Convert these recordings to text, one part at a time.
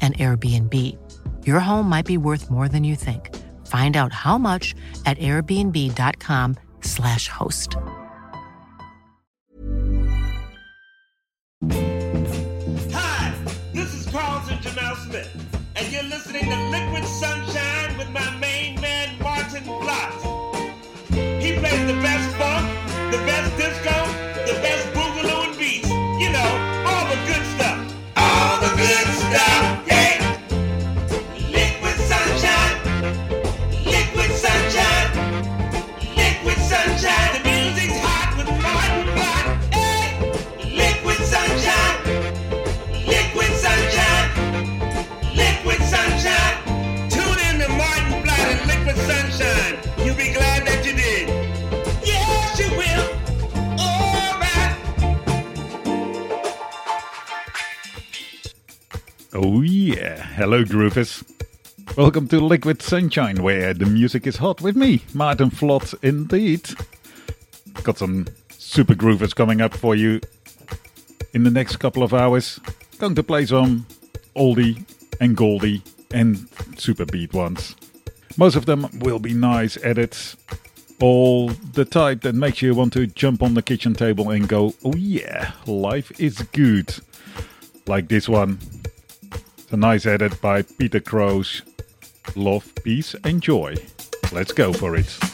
an Airbnb. Your home might be worth more than you think. Find out how much at airbnb.com/slash host. Hi, this is Carlton Jamel Smith, and you're listening to Liquid Sunshine with my main man, Maarten Vlot. He plays the best funk, the best disco, Oh yeah, hello groovers. Welcome to Liquid Sunshine, where the music is hot with me, Maarten Vlot, indeed. Got some super groovers coming up for you in the next couple of hours. Going to play some oldie and goldie and super beat ones. Most of them will be nice edits, all the type that makes you want to jump on the kitchen table and go, oh yeah, life is good. Like this one. It's a nice edit by Peter Croce. Love, peace, and joy. Let's go for it.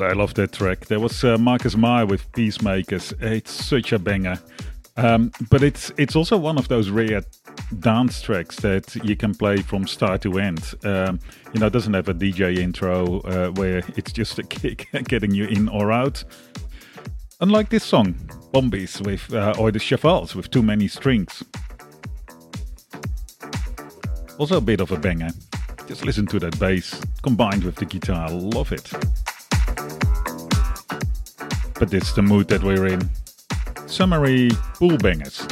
God, I love that track. There was uh, Marcus Meyer with Peacemakers. It's such a banger. Um, but it's it's also one of those rare dance tracks that you can play from start to end. Um, you know, it doesn't have a DJ intro uh, where it's just a kick getting you in or out. Unlike this song, Bombies with uh, or the Chevals with too many strings. Also a bit of a banger. Just listen to that bass combined with the guitar. Love it. But it's the mood that we're in. Summary pool bangers.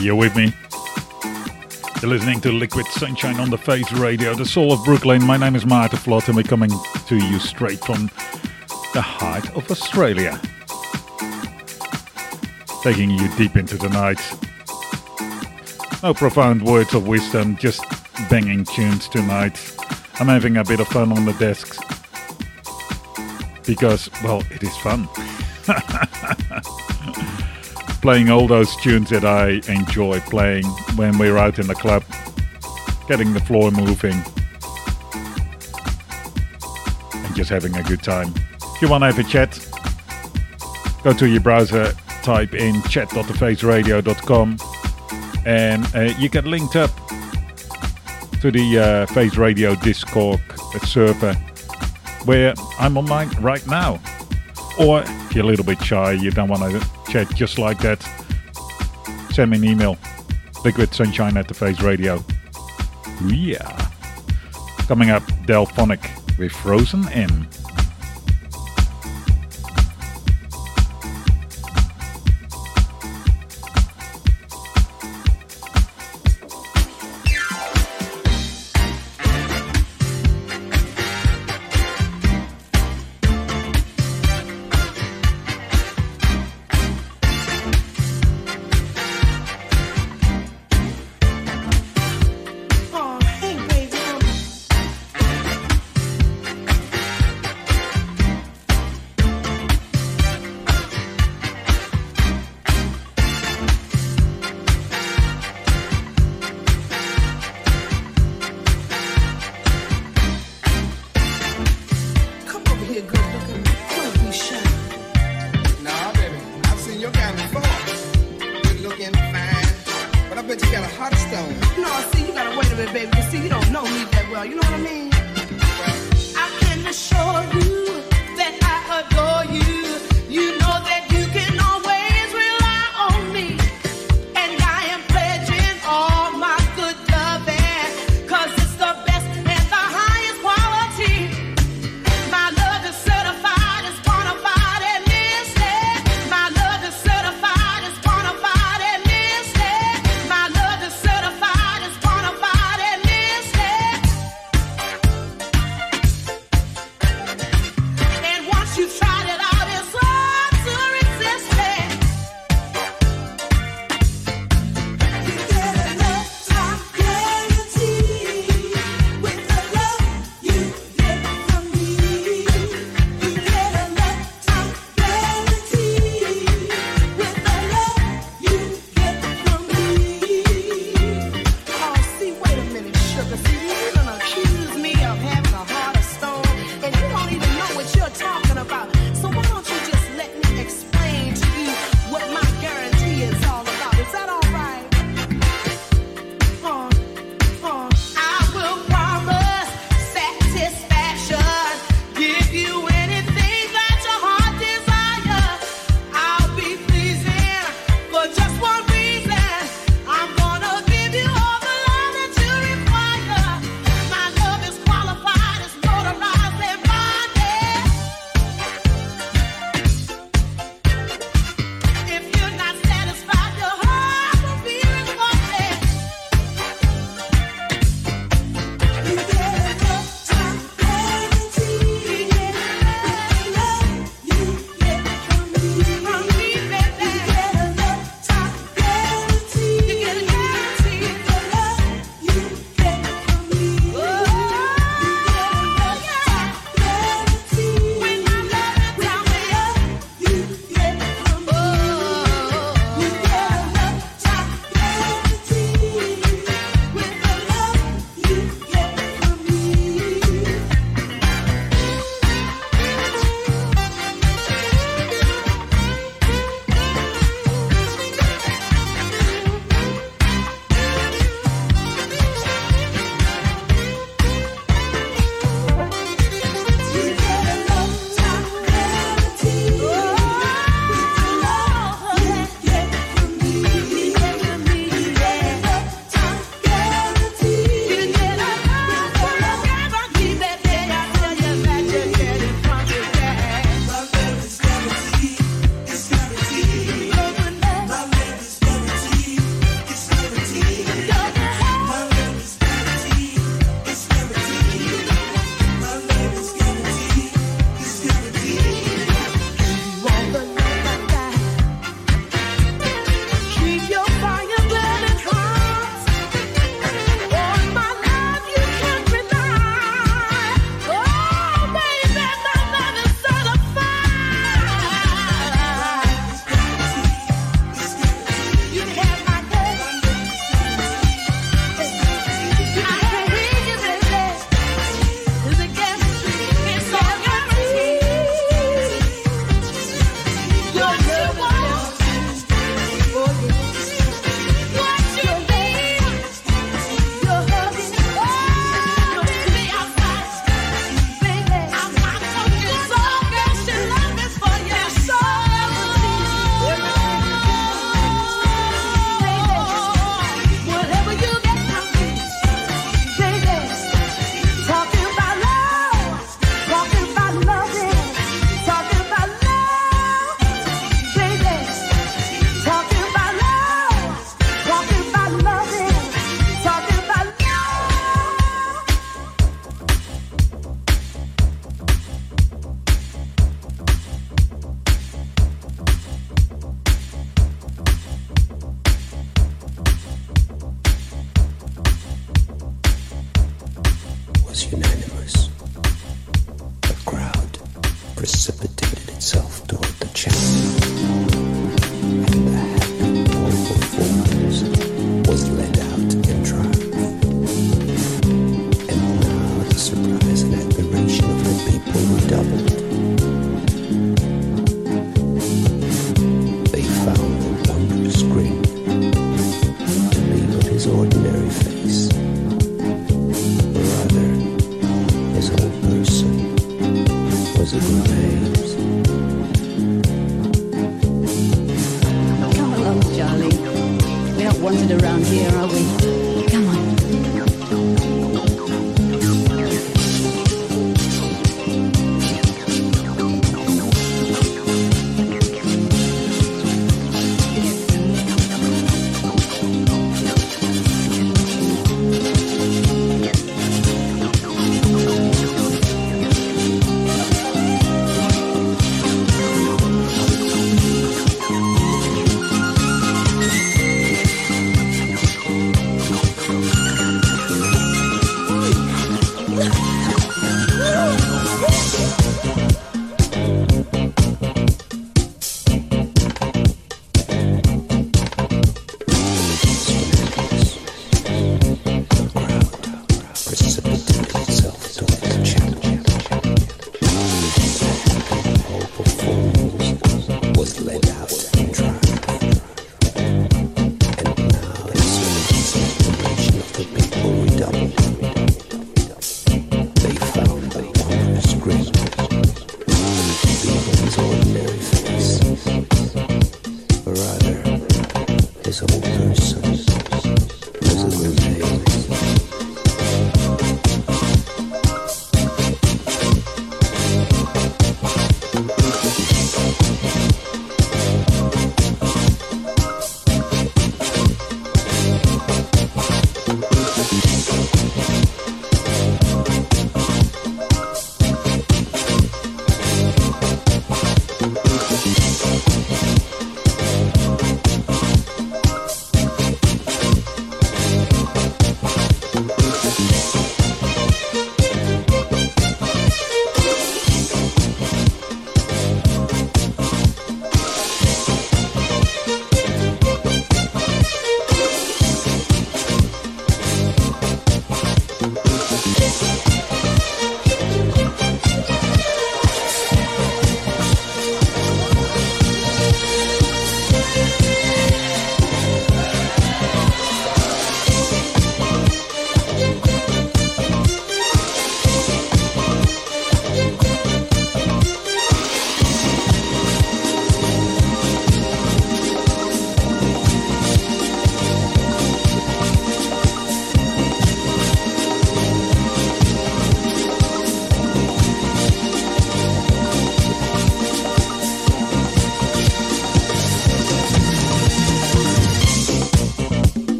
You're with me. You're listening to Liquid Sunshine on the Face Radio, the soul of Brooklyn. My name is Maarten Vlot, and we're coming to you straight from the heart of Australia. Taking you deep into the night. No profound words of wisdom, just banging tunes tonight. I'm having a bit of fun on the desks. Because, well, it is fun. playing all those tunes that I enjoy playing when we're out in the club, getting the floor moving, and just having a good time. If you want to have a chat, go to your browser, type in chat.thefaceradio.com, and uh, you get linked up to the uh, Face Radio Discord server where I'm online right now. Or if you're a little bit shy, you don't want to chat just like that, send me an email. Liquid Sunshine at the Face Radio. Yeah. Coming up, Delphonic with Frozen In.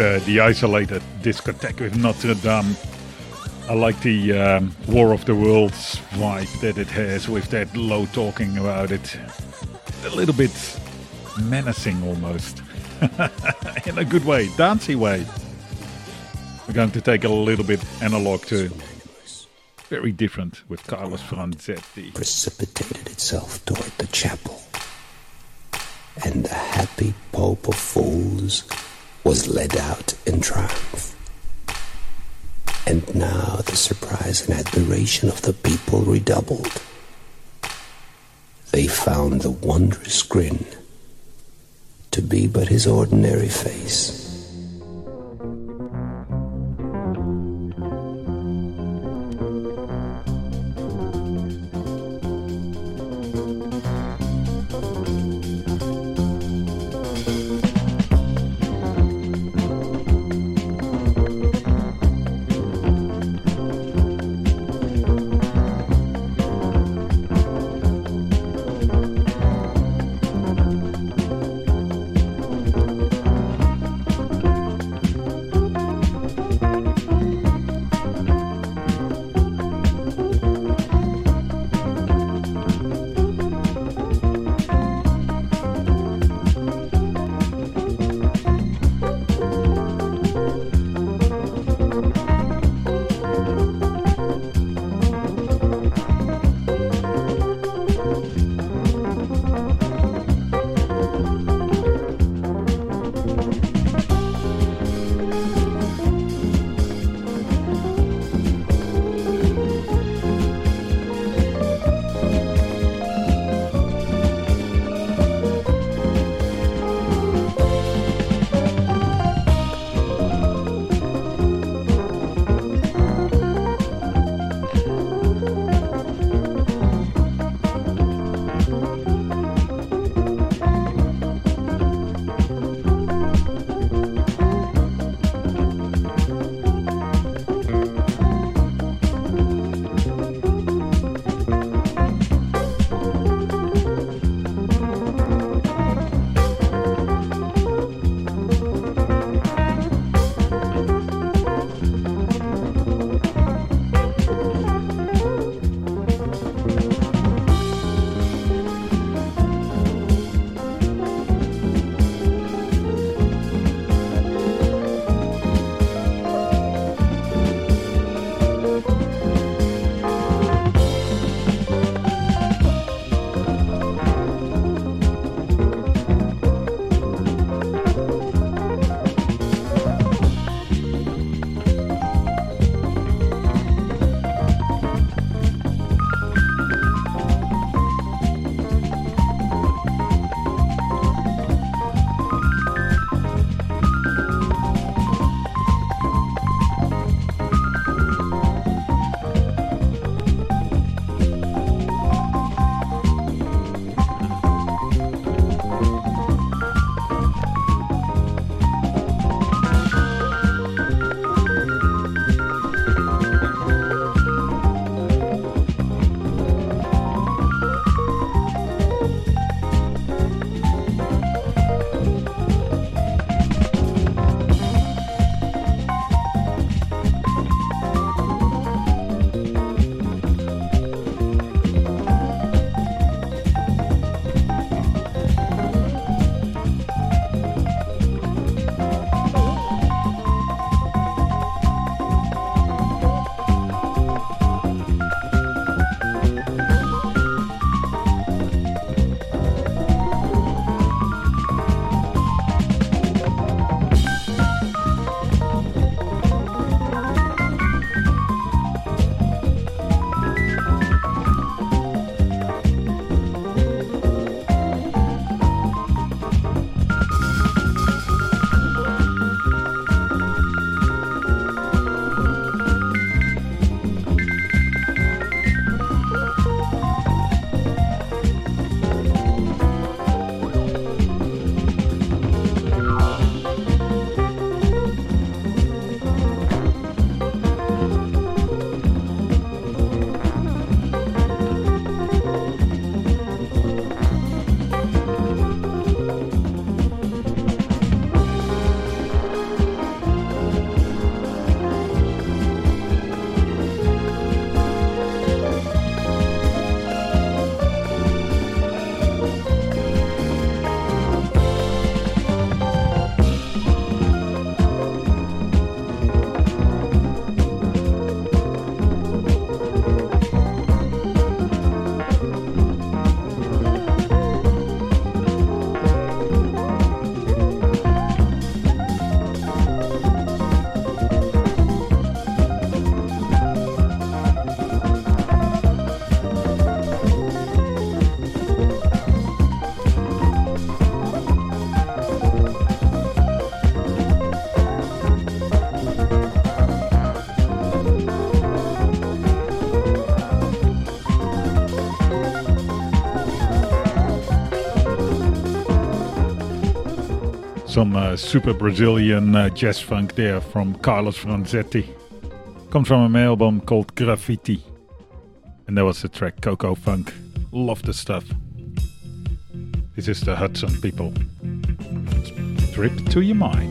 Uh, the isolated discotheque with Notre Dame. I like the um, War of the Worlds vibe that it has with that low talking about it. A little bit menacing almost. In a good way, dancey way. We're going to take a little bit analog too. Very different with Carlos Franzetti. precipitated itself toward the chapel. And the happy Pope of Fools was led out in triumph. And now the surprise and admiration of the people redoubled. They found the wondrous grin to be but his ordinary face. Some uh, super Brazilian uh, jazz funk there from Carlos Franzetti. Comes from a album called Graffiti. And that was the track Coco Funk. Love the stuff. This is the Hudson people. Trip to your mind.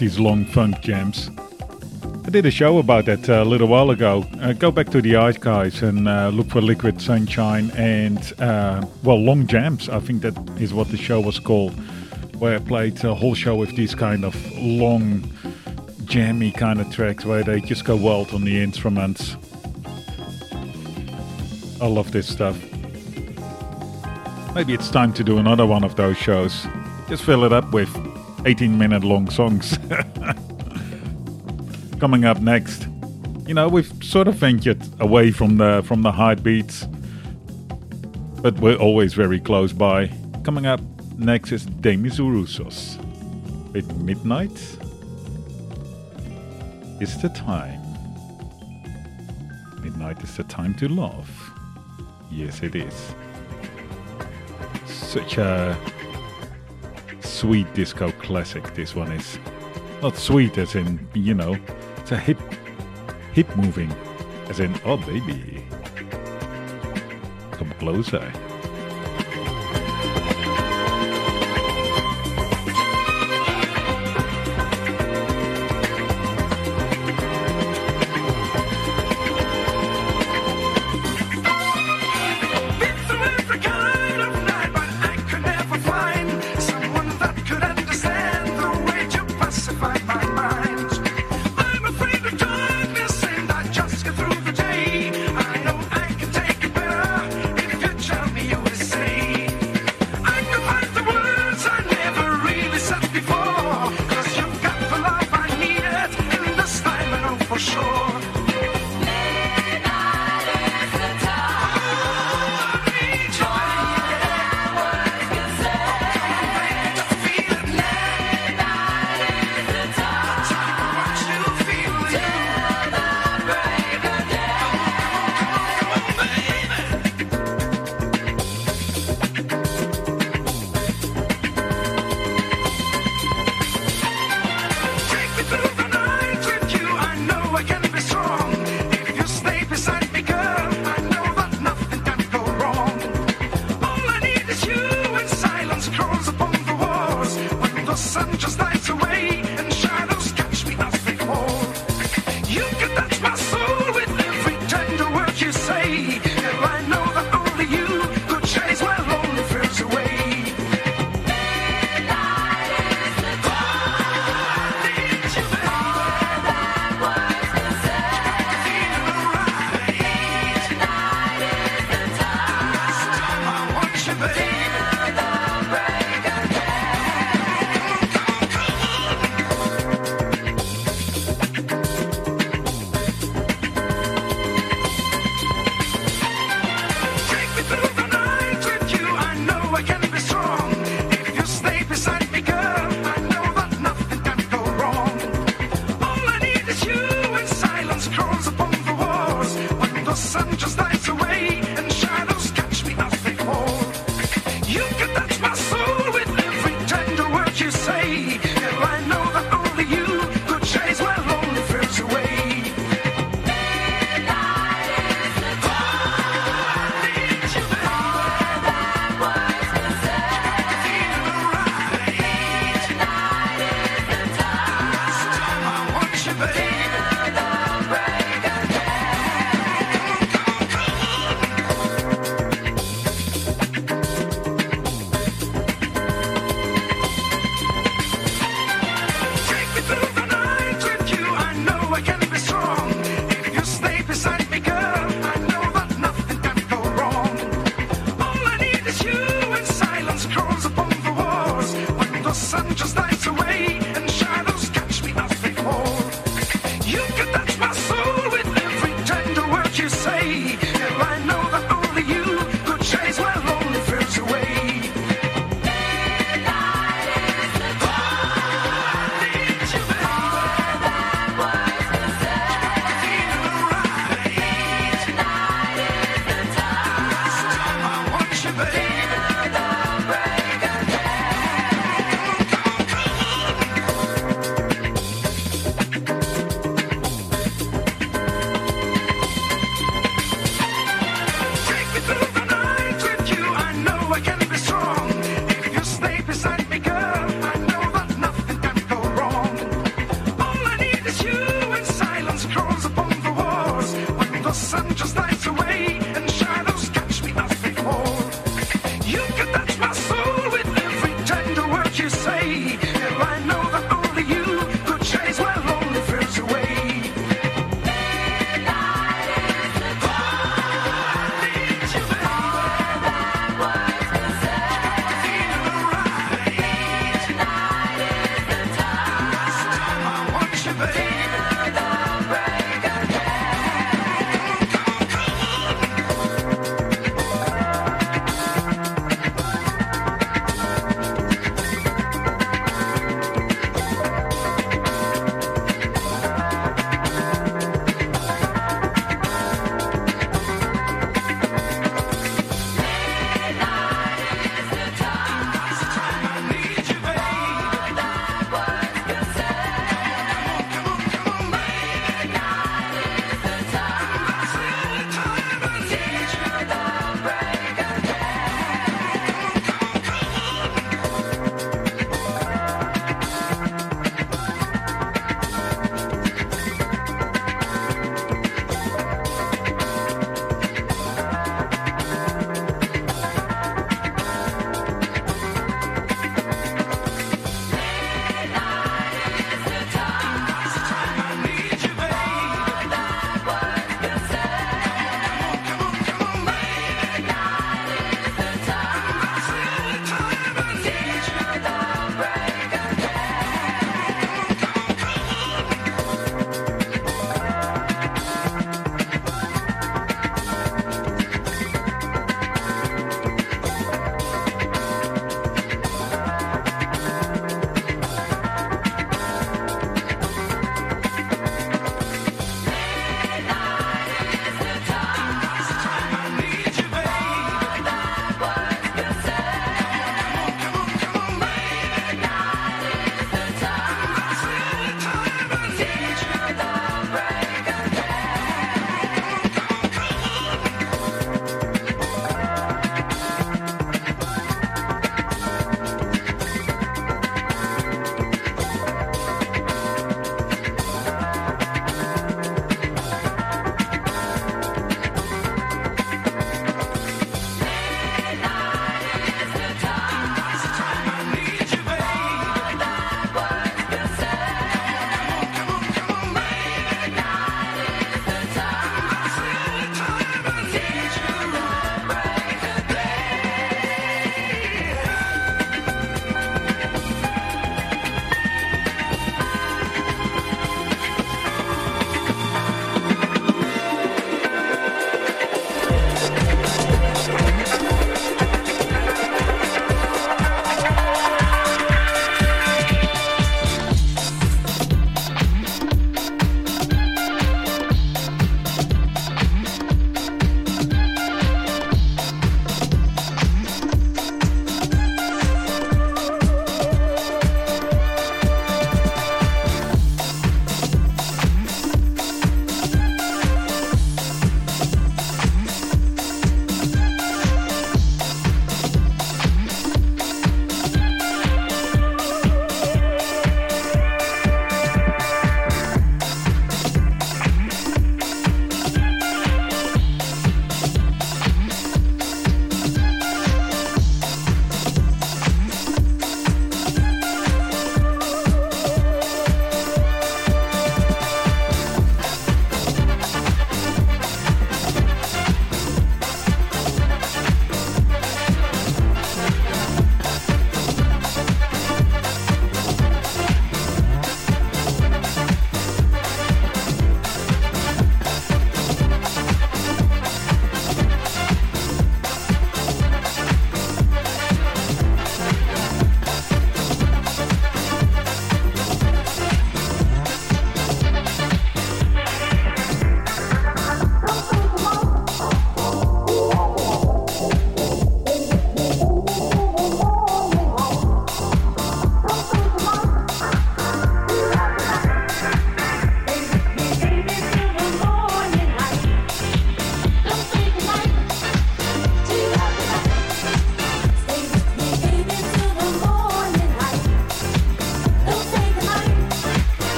These long funk jams. I did a show about that uh, a little while ago. Uh, go back to the archives and uh, look for Liquid Sunshine and, uh, well, Long Jams. I think that is what the show was called, where I played a whole show with these kind of long, jammy kind of tracks where they just go wild on the instruments. I love this stuff. Maybe it's time to do another one of those shows. Just fill it up with 18 minute long songs. Coming up next, you know, we've sort of ventured away from the from the hard beats, but we're always very close by. Coming up next is Demis Roussos with Midnight is the time. Midnight is the time to love. Yes, it is. Such a sweet disco classic, this one is. Not sweet as in, you know, it's a hip, hip moving, as in, oh baby. Come closer.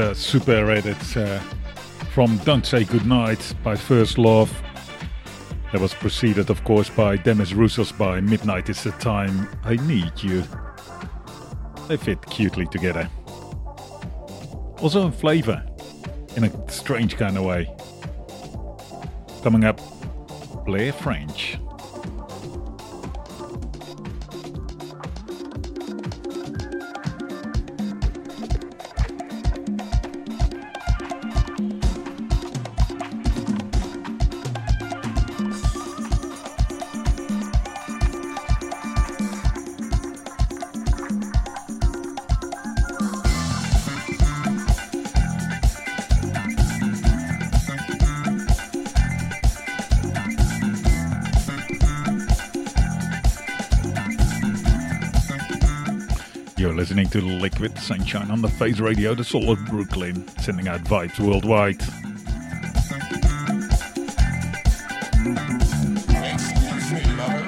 Uh, Super. It's uh, from Don't Say Goodnight by First Love. That was preceded, of course, by Demis Roussos by Midnight is the Time I Need You. They fit cutely together. Also in flavour, in a strange kind of way. Coming up, Blair French. Sunshine on the Face Radio, the soul of Brooklyn, sending out vibes worldwide. Excuse me, lovers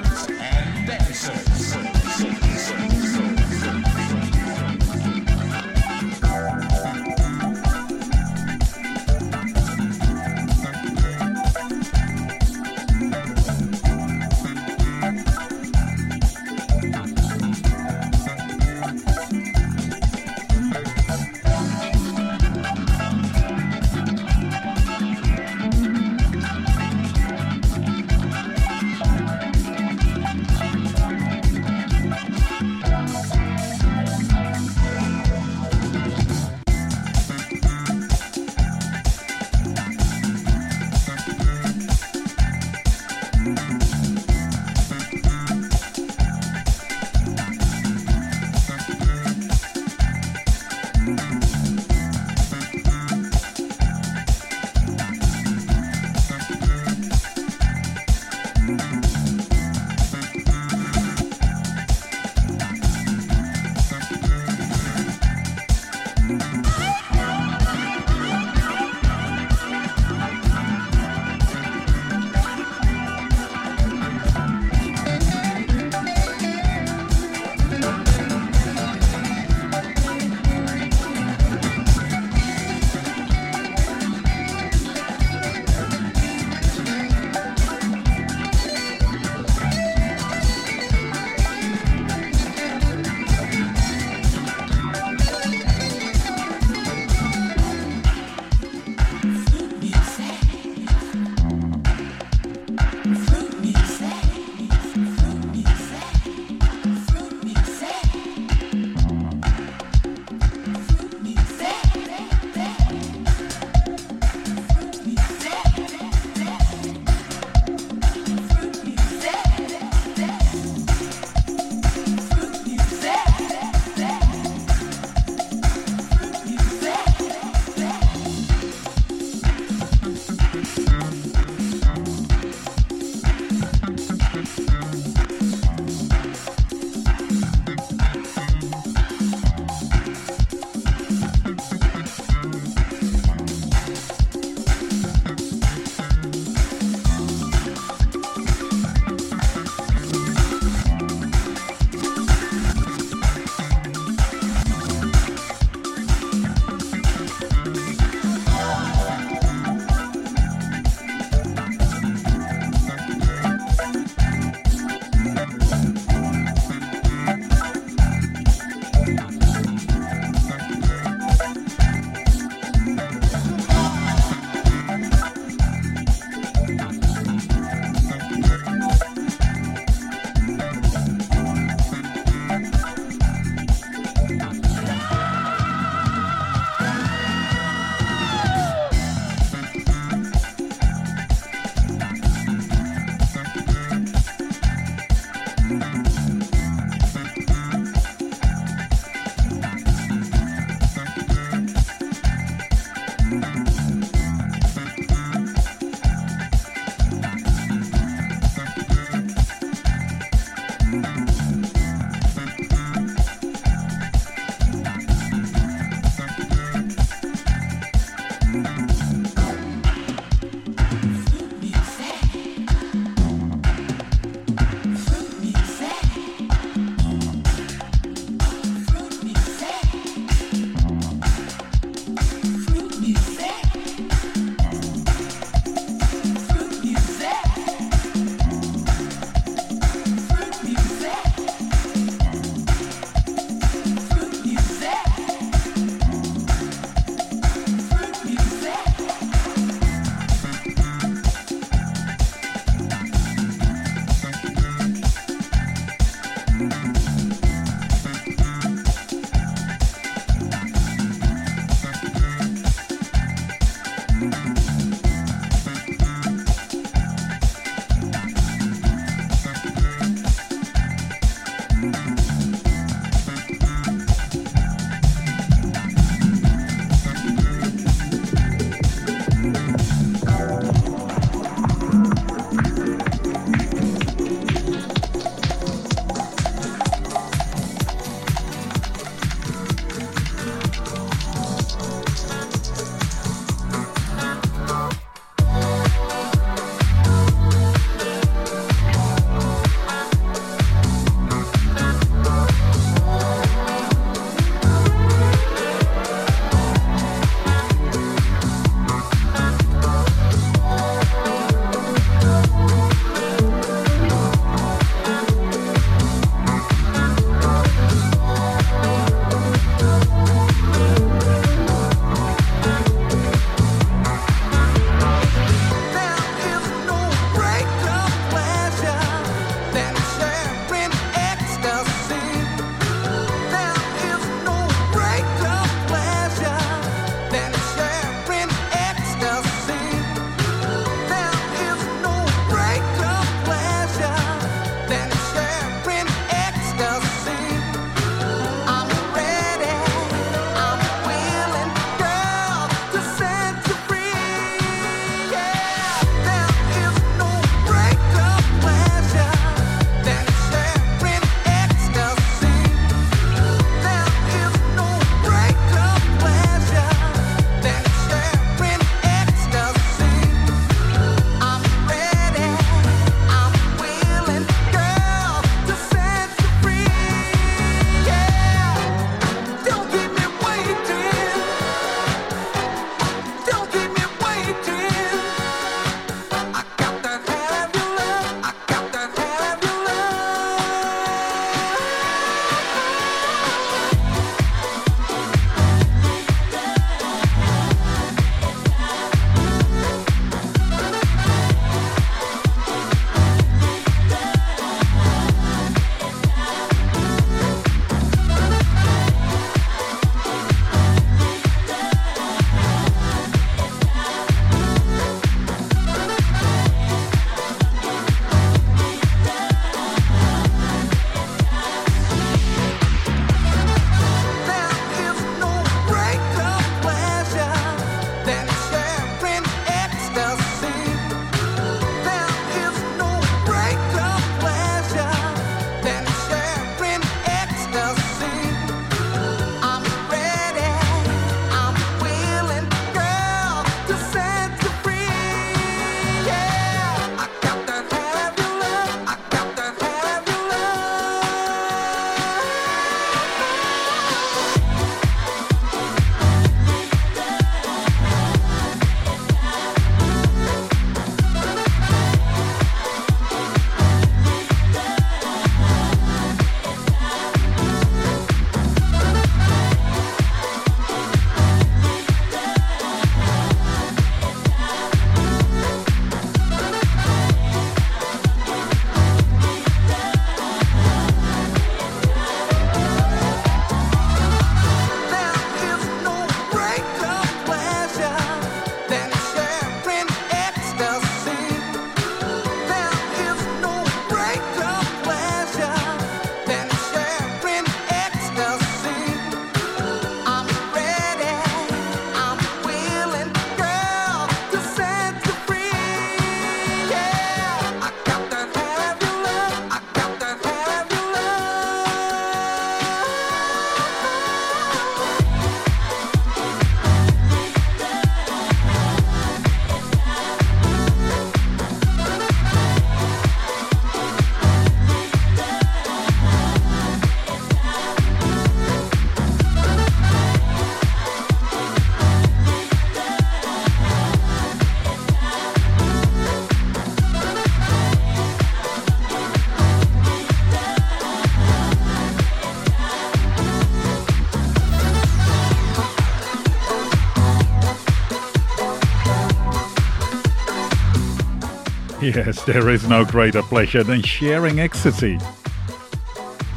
Yes, there is no greater pleasure than sharing ecstasy.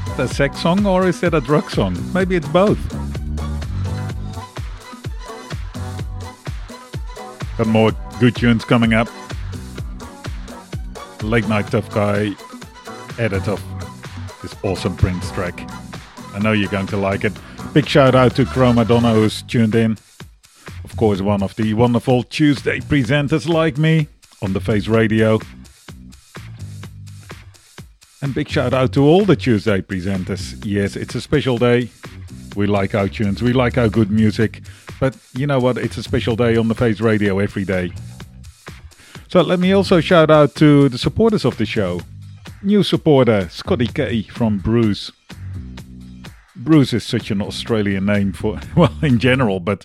Is a sex song or is that a drug song? Maybe it's both. Got more good tunes coming up. Late Nite Tuff Guy edit of this awesome Prince track. I know you're going to like it. Big shout out to Chromadonna who's tuned in. Of course, one of the wonderful Tuesday presenters like me on the Face Radio. And big shout out to all the Tuesday presenters. Yes, it's a special day. We like our tunes, we like our good music. But you know what? It's a special day on the Face Radio every day. So let me also shout out to the supporters of the show. New supporter, Scotty K from Bruce. Bruce is such an Australian name for, well, in general, but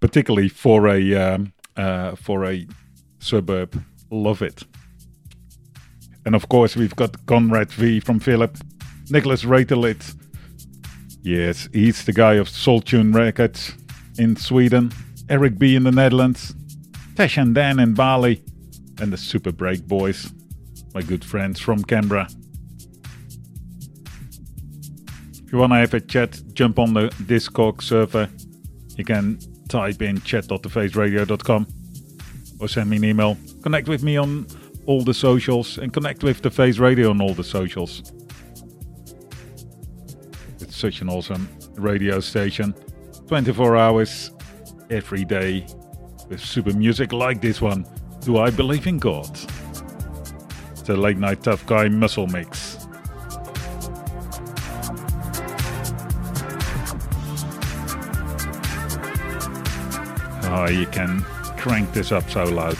Particularly for a um, uh, for a suburb. Love it. And of course, we've got Conrad V from Phillip, Nicholas Ratelit. Yes, he's the guy of Soul Tune Records in Sweden, Eric B in the Netherlands, Tesh and Dan in Bali, and the Super Break Boys, my good friends from Canberra. If you want to have a chat, jump on the Discord server. You can type in chat.thefaceradio.com or send me an email. Connect with me on all the socials and connect with the Face Radio on all the socials. It's such an awesome radio station. 24 hours every day with super music like this one. Do I believe in God? It's a Late Nite Tuff Guy muscle mix. Oh, you can crank this up so loud.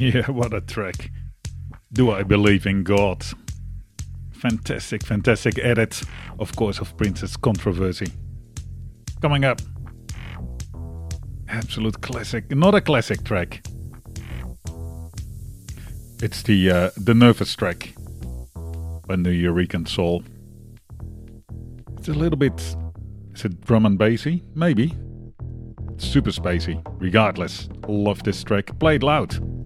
yeah, what a track. Do I Believe in God? Fantastic, fantastic edit, of course, of Prince's Controversy. Coming up, absolute classic, not a classic track. It's the uh, the Nervous track when the Eureka Soul. It's a little bit, is it drum and bassy? Maybe. Super spacey. Regardless, love this track. Play it loud.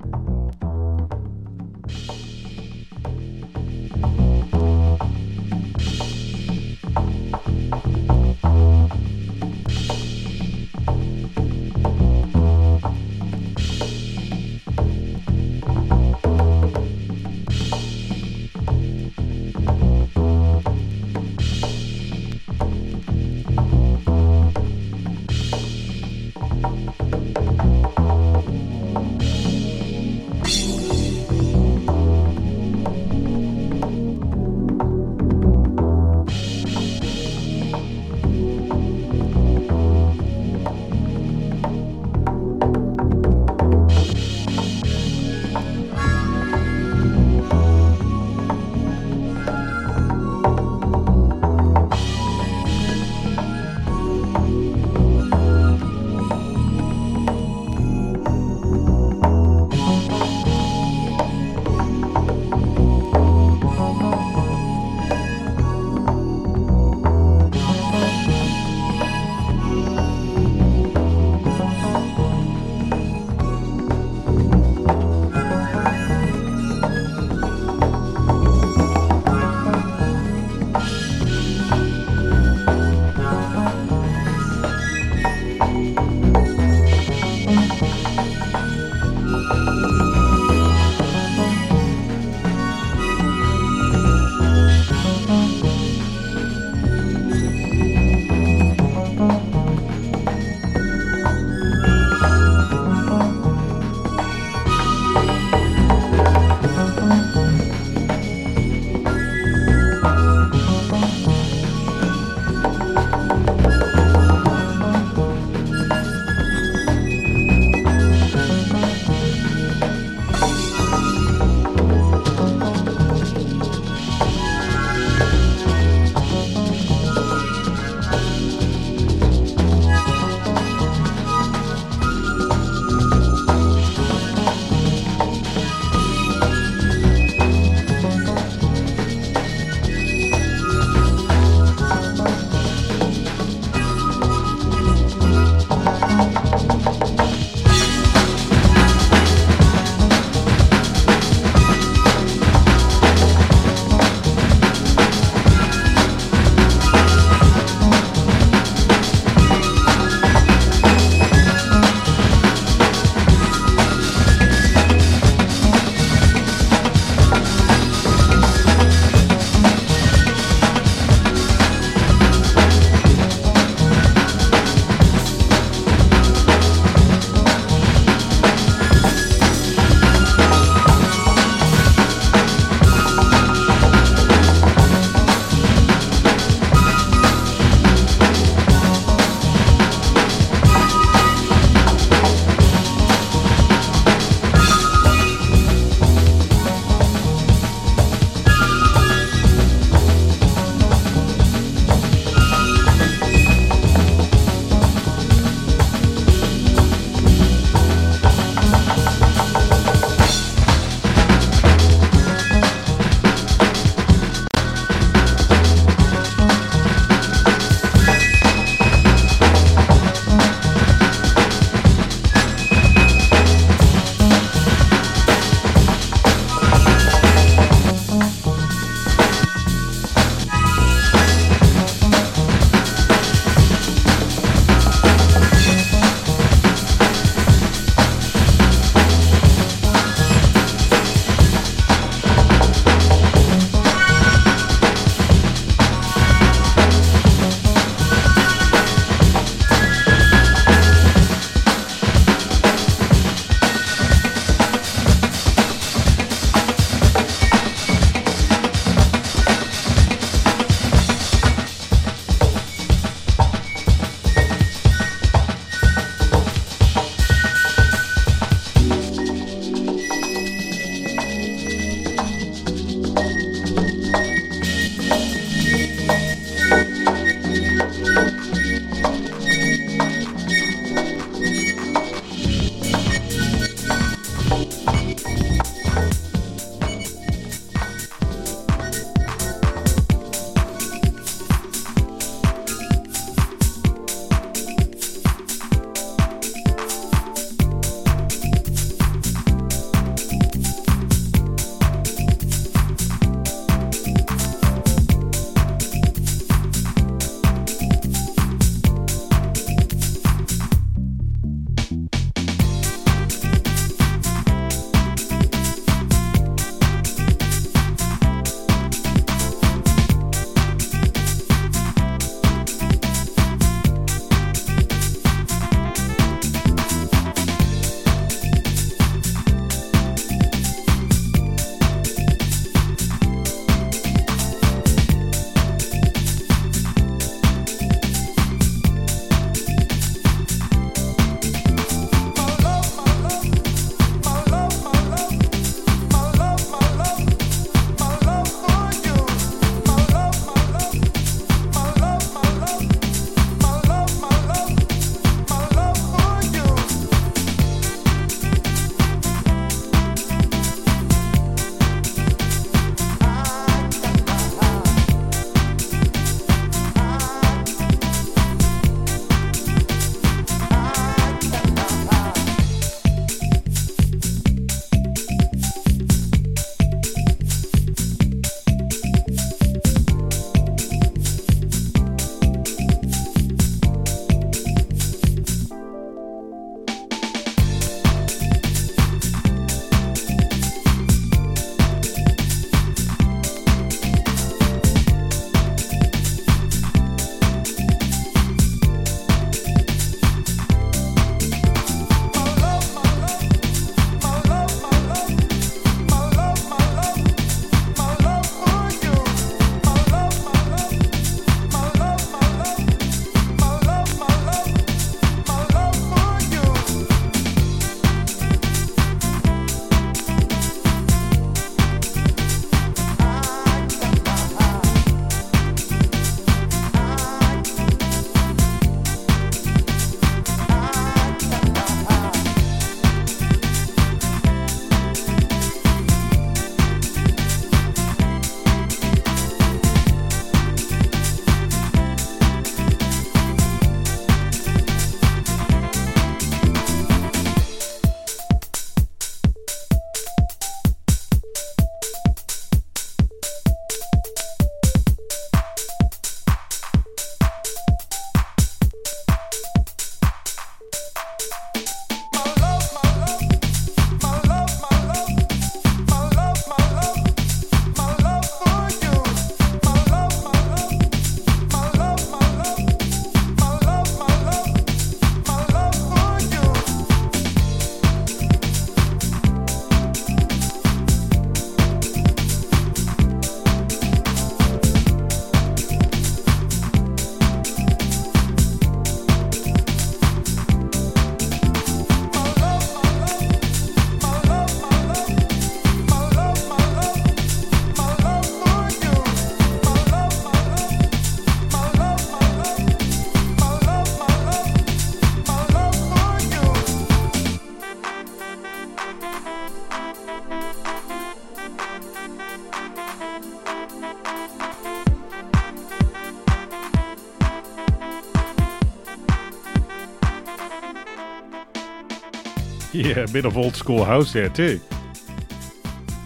Yeah, a bit of old school house here too.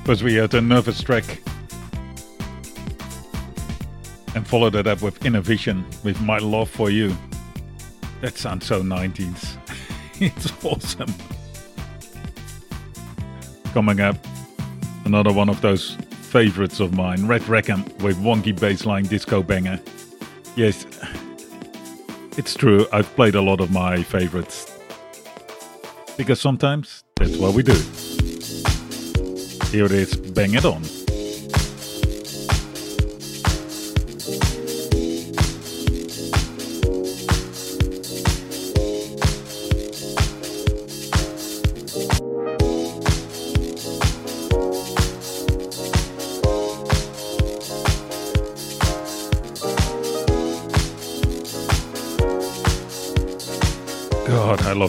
Because we had a nervous track. And followed it up with Innovation with My Love for You. That sounds so 90s. it's awesome. Coming up, another one of those favorites of mine, Red Rackham with wonky bassline disco banger. Yes, it's true, I've played a lot of my favorites. Because sometimes that's what we do. Here it is, Bang It On.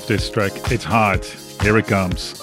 This track. It's hard. Here it comes.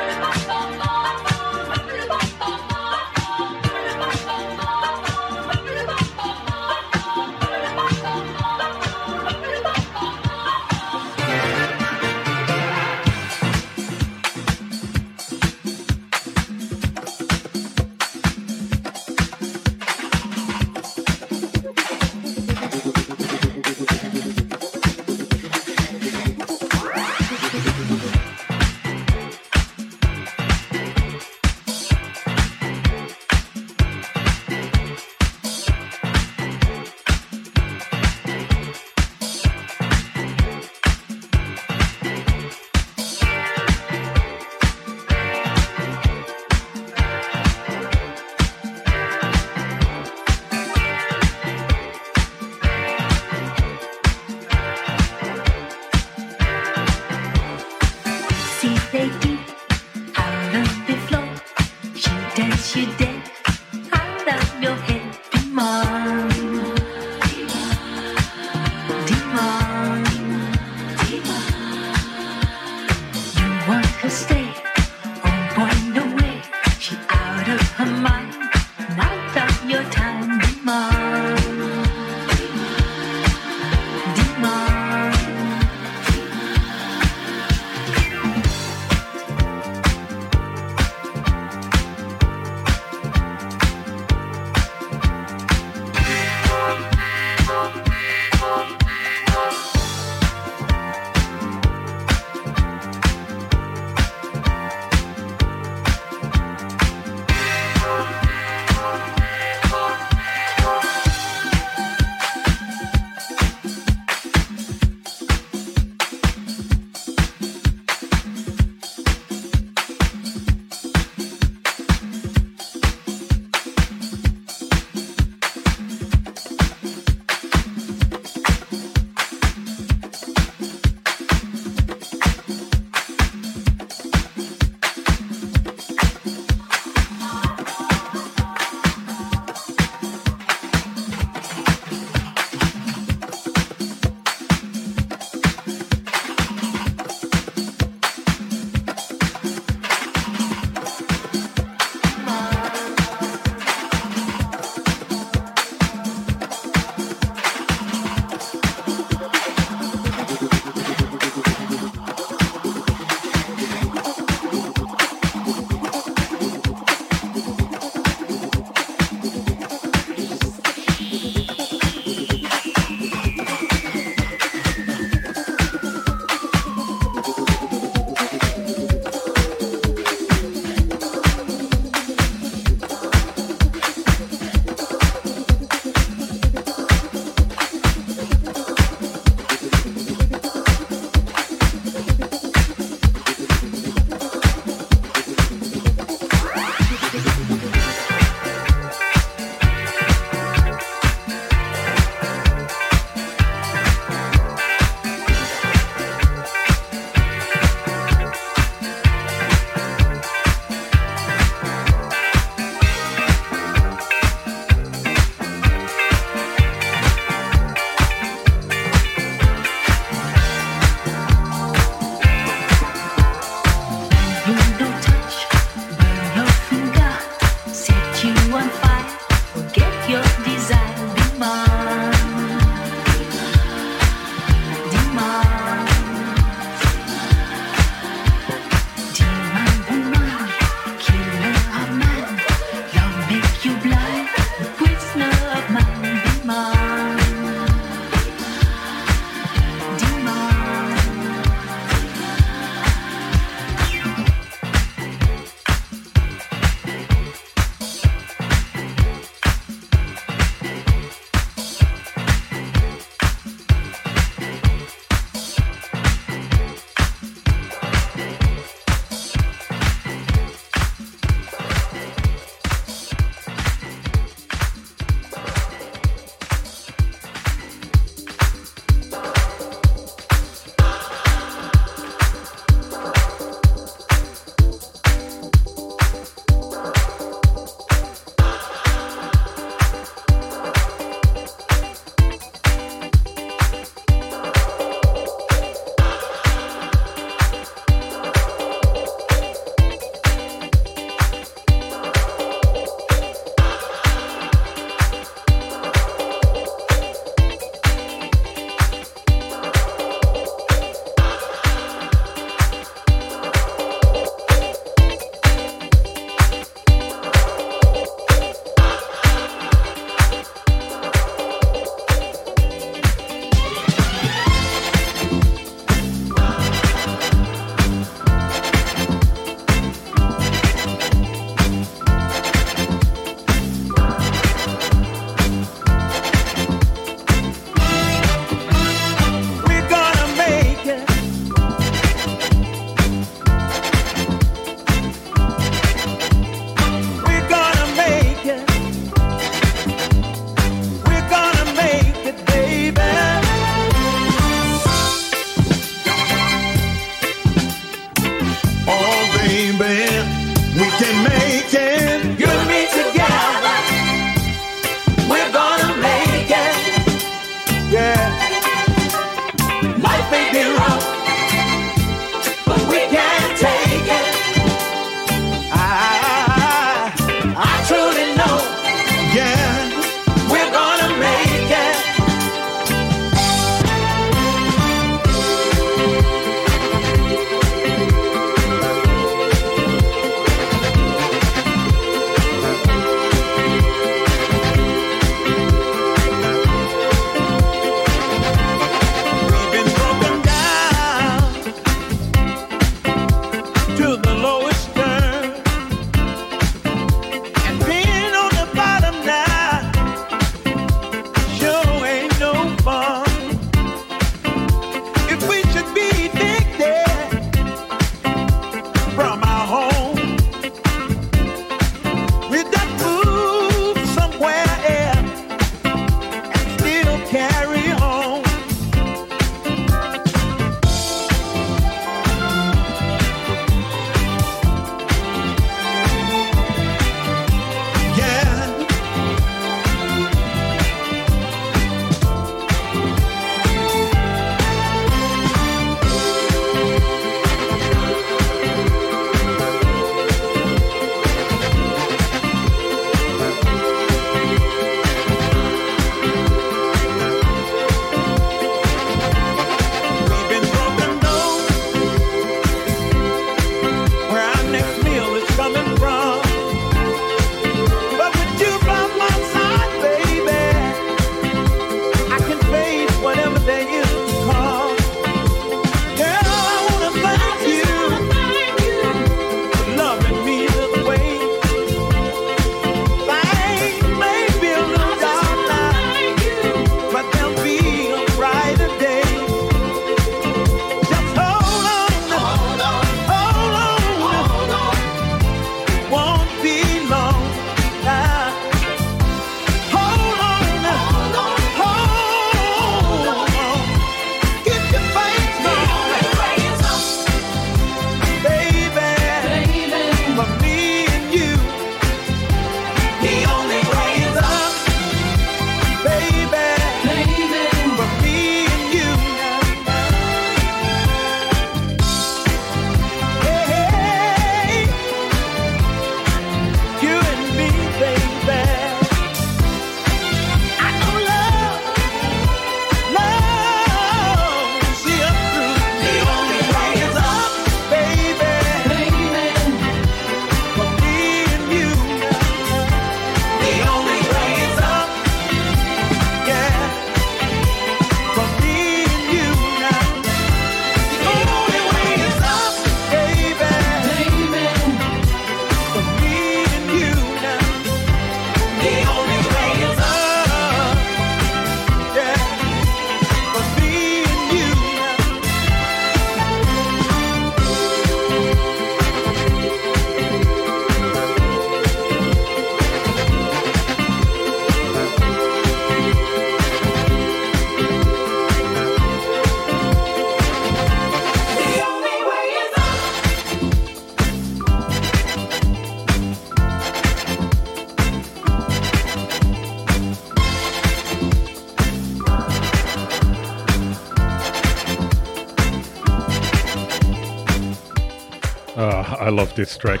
This track.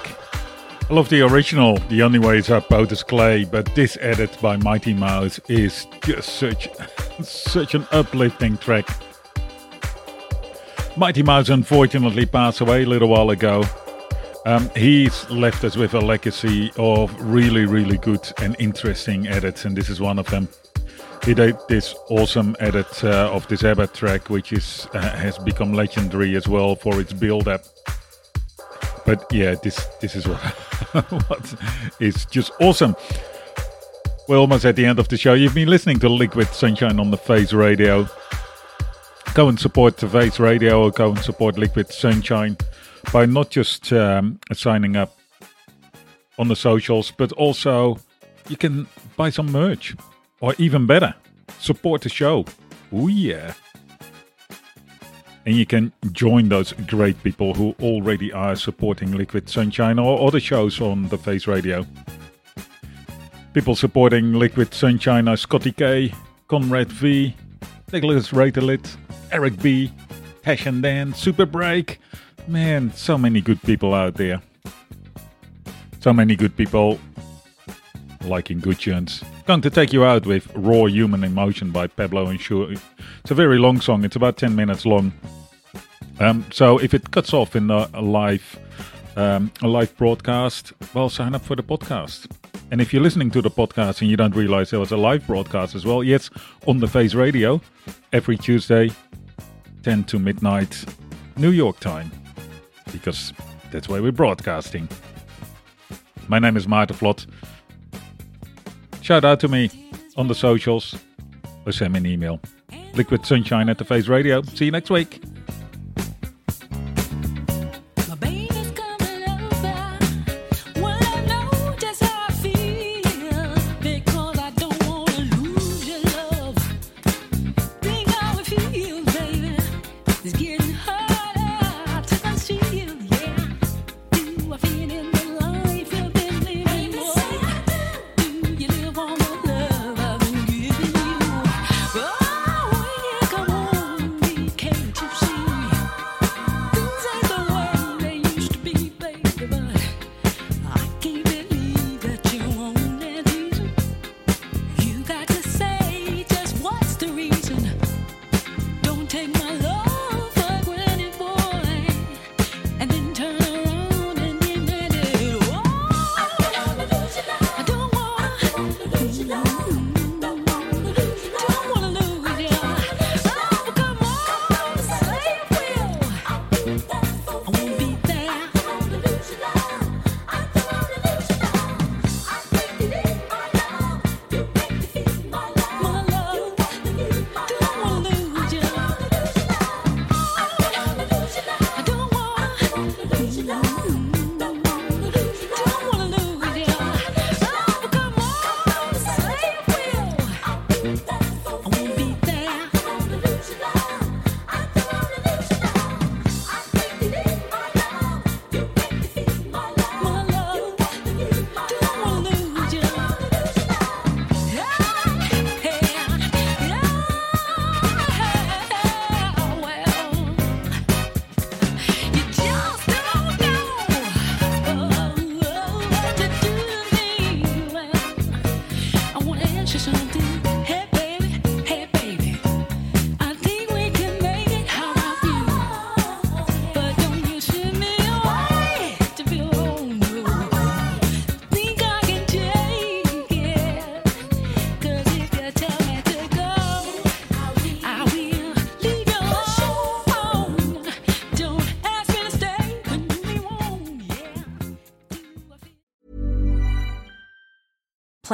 I love the original, The Only Way is Up, Otis Clay, but this edit by Mighty Mouse is just such, such an uplifting track. Mighty Mouse unfortunately passed away a little while ago. Um, he's left us with a legacy of really, really good and interesting edits, and this is one of them. He did this awesome edit uh, of this Abbott track, which is uh, has become legendary as well for its build-up. But yeah, this this is what, what is just awesome. We're almost at the end of the show. You've been listening to Liquid Sunshine on the Face Radio. Go and support the Face Radio or go and support Liquid Sunshine by not just um, signing up on the socials, but also you can buy some merch. Or even better, support the show. Oh yeah. And you can join those great people who already are supporting Liquid Sunshine or other shows on the Face Radio. People supporting Liquid Sunshine are Scotty K, Conrad V, Nicholas Ratelit, Eric B, Tash and Dan, Super Break. Man, so many good people out there. So many good people liking good tunes. Going to take you out with Raw Human Emotion by Pablo and Shure. It's a very long song, it's about 10 minutes long. Um, so if it cuts off in a, a live um, a live broadcast, well, sign up for the podcast. And if you're listening to the podcast and you don't realize there was a live broadcast as well, yes, on the Face Radio every Tuesday, 10 to midnight, New York time, because that's where we're broadcasting. My name is Maarten Vlot. Shout out to me on the socials or send me an email. Liquid Sunshine at the Face Radio. See you next week.